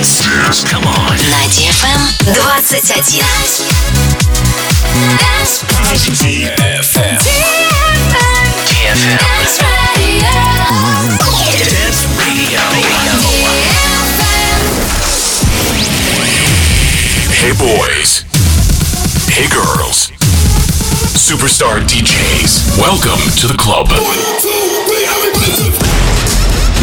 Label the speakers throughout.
Speaker 1: Dance. Dance. Come on.
Speaker 2: На DFM 21. Dance.
Speaker 1: DFM. DFM. Dance Radio. Hey boys. Hey girls. Superstar DJs. Welcome to the club.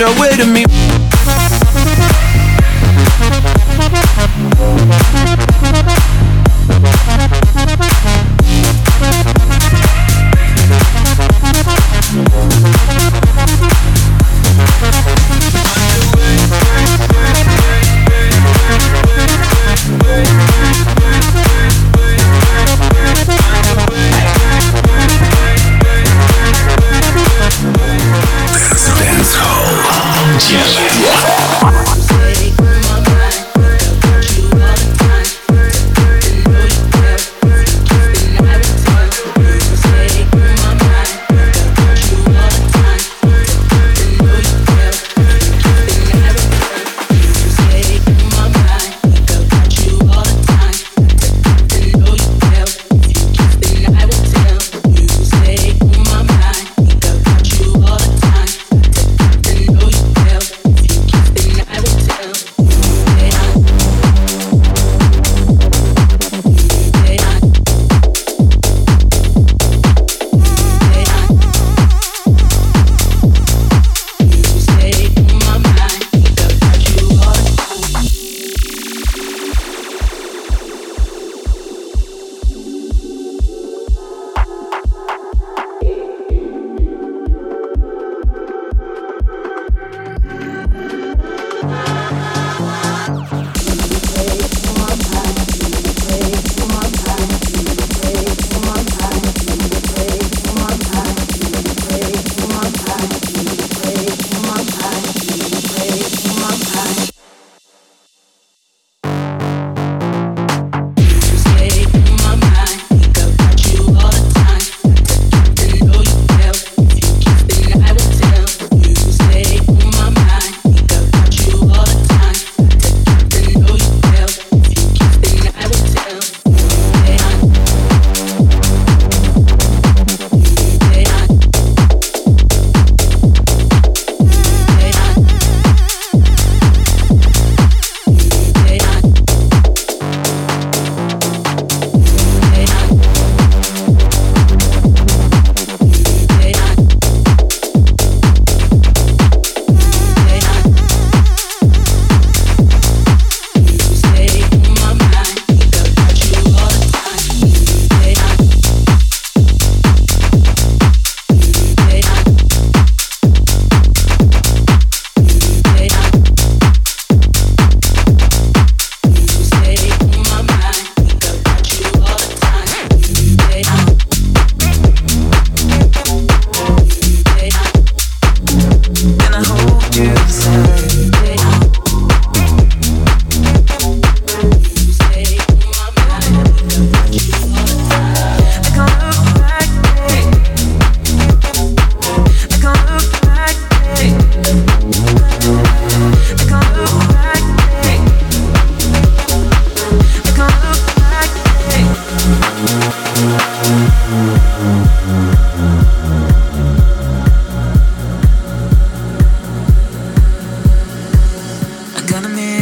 Speaker 3: DFM.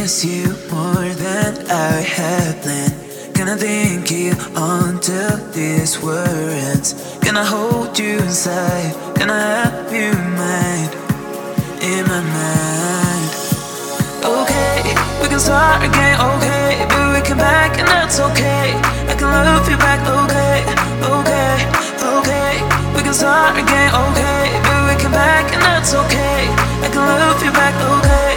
Speaker 3: miss you more than I had planned. Gonna think you
Speaker 4: until these
Speaker 5: world
Speaker 6: ends. Gonna hold you inside. Gonna have you in mind, in my mind. Okay, we can start again. Okay, but we come back and that's okay. I can love you back. Okay, okay, okay. We can start again. Okay, but we come back and that's okay. I can love you back. Okay.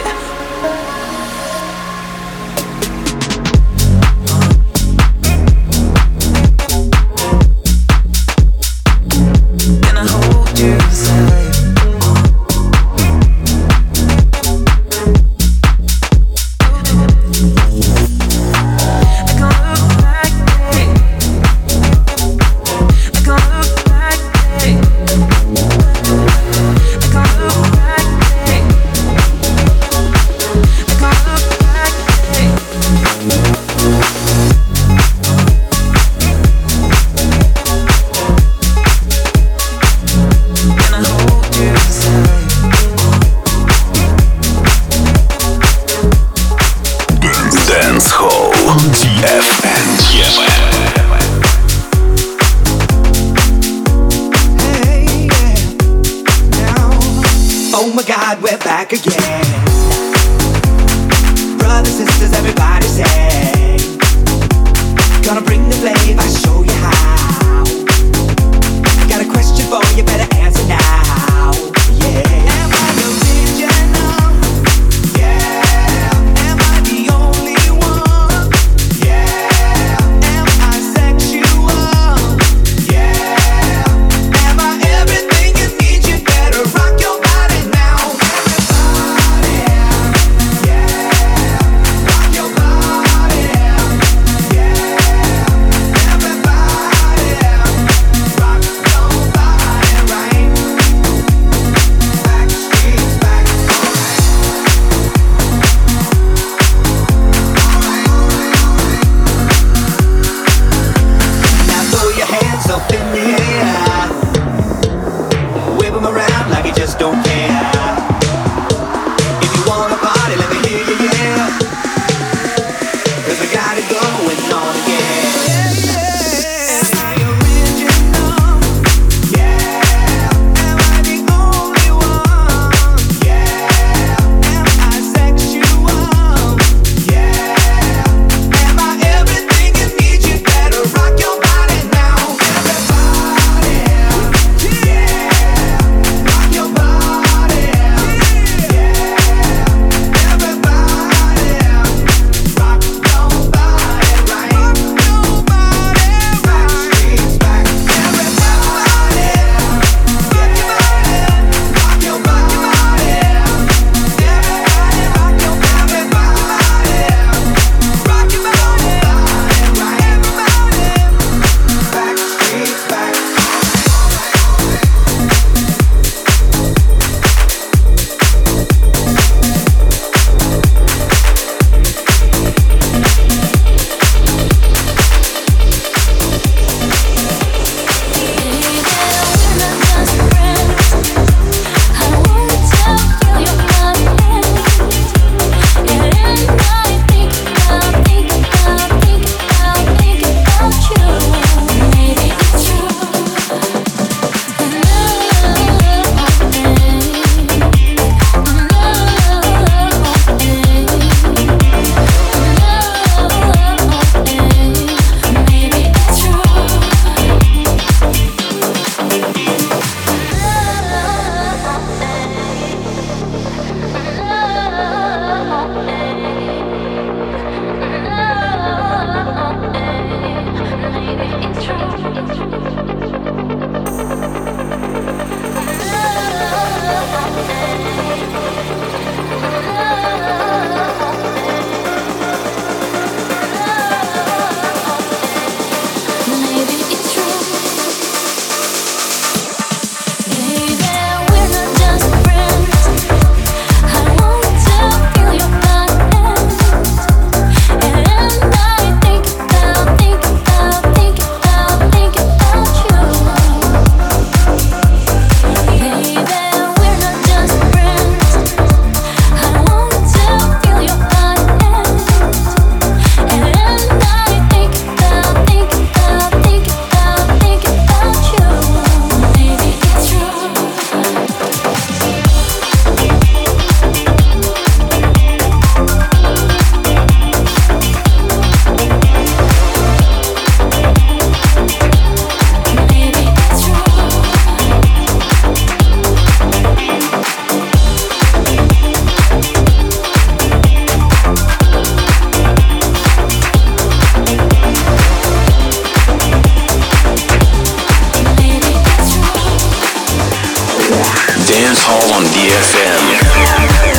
Speaker 5: Dance Hall
Speaker 7: on DFM.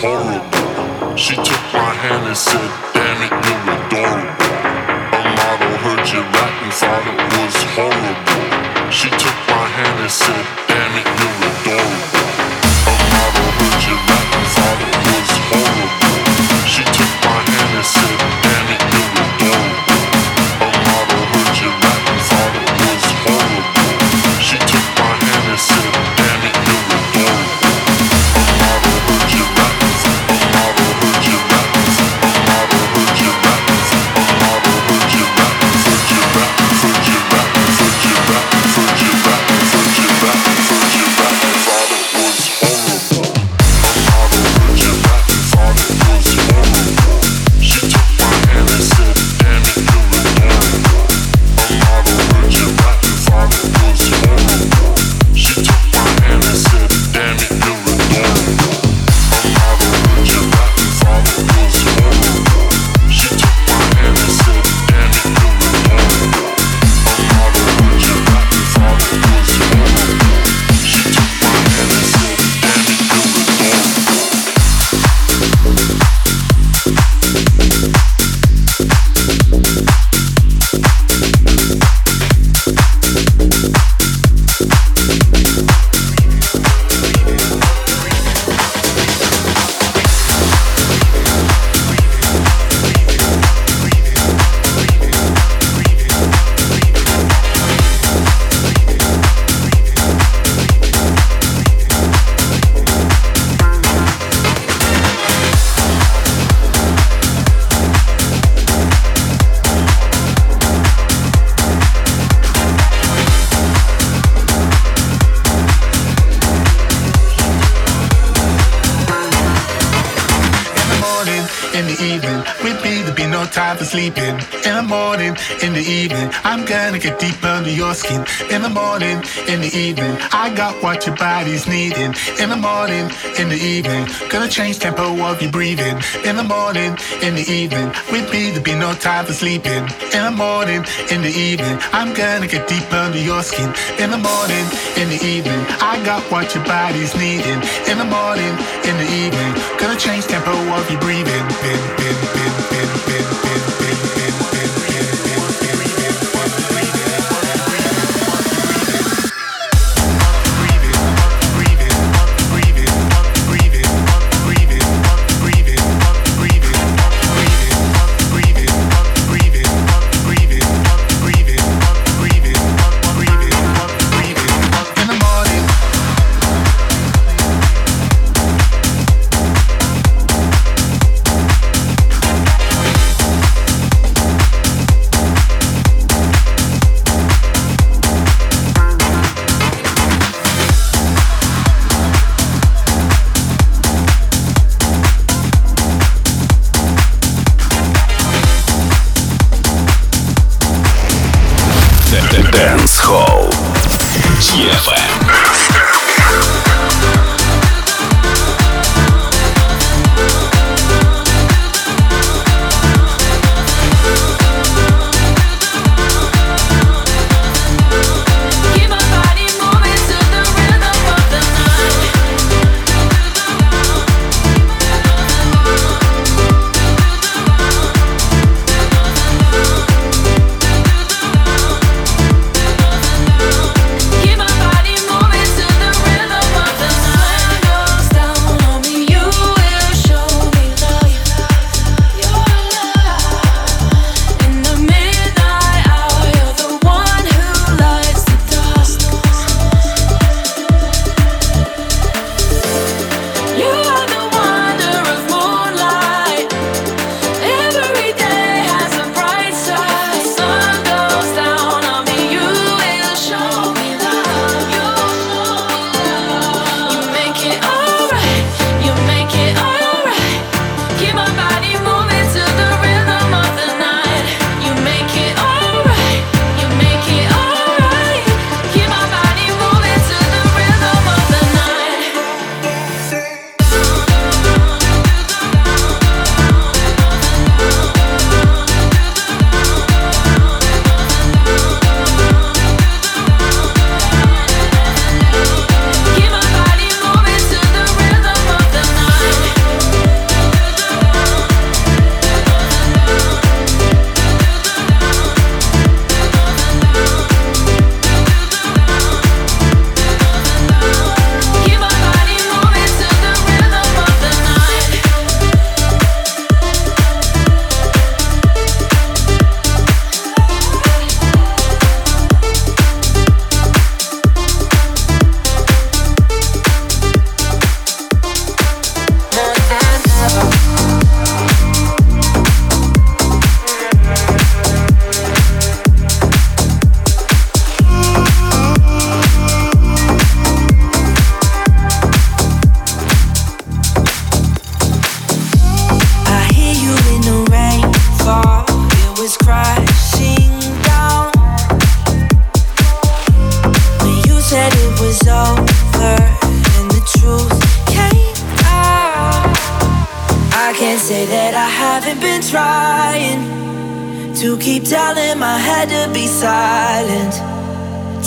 Speaker 8: horrible. She took my hand and said, Damn it,
Speaker 6: in the
Speaker 3: morning, in the evening. I'm
Speaker 4: gonna get deep under your skin.
Speaker 9: In the morning, in the evening, I got what your body's needing. In the morning, in the evening. Gonna change tempo of your breathing. In the morning, in the evening. With me, there be no time for sleeping. In the morning, in the evening. I'm gonna get deep under your skin. In the morning, in the evening. I got what your body's needing. In the morning, in the evening. Gonna change tempo of your breathing. Bin, bin, bin,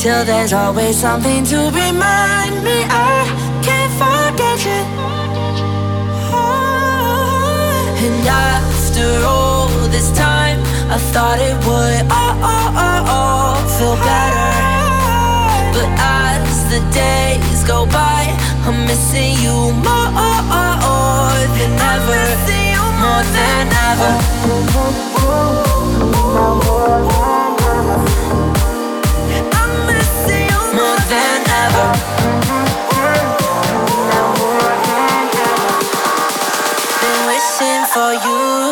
Speaker 7: Till there's always something to remind me I can't forget you. And after all this time, I thought it would all, all, all, all feel better. But as the days go by, I'm missing you more than ever. More than ever more than ever. for you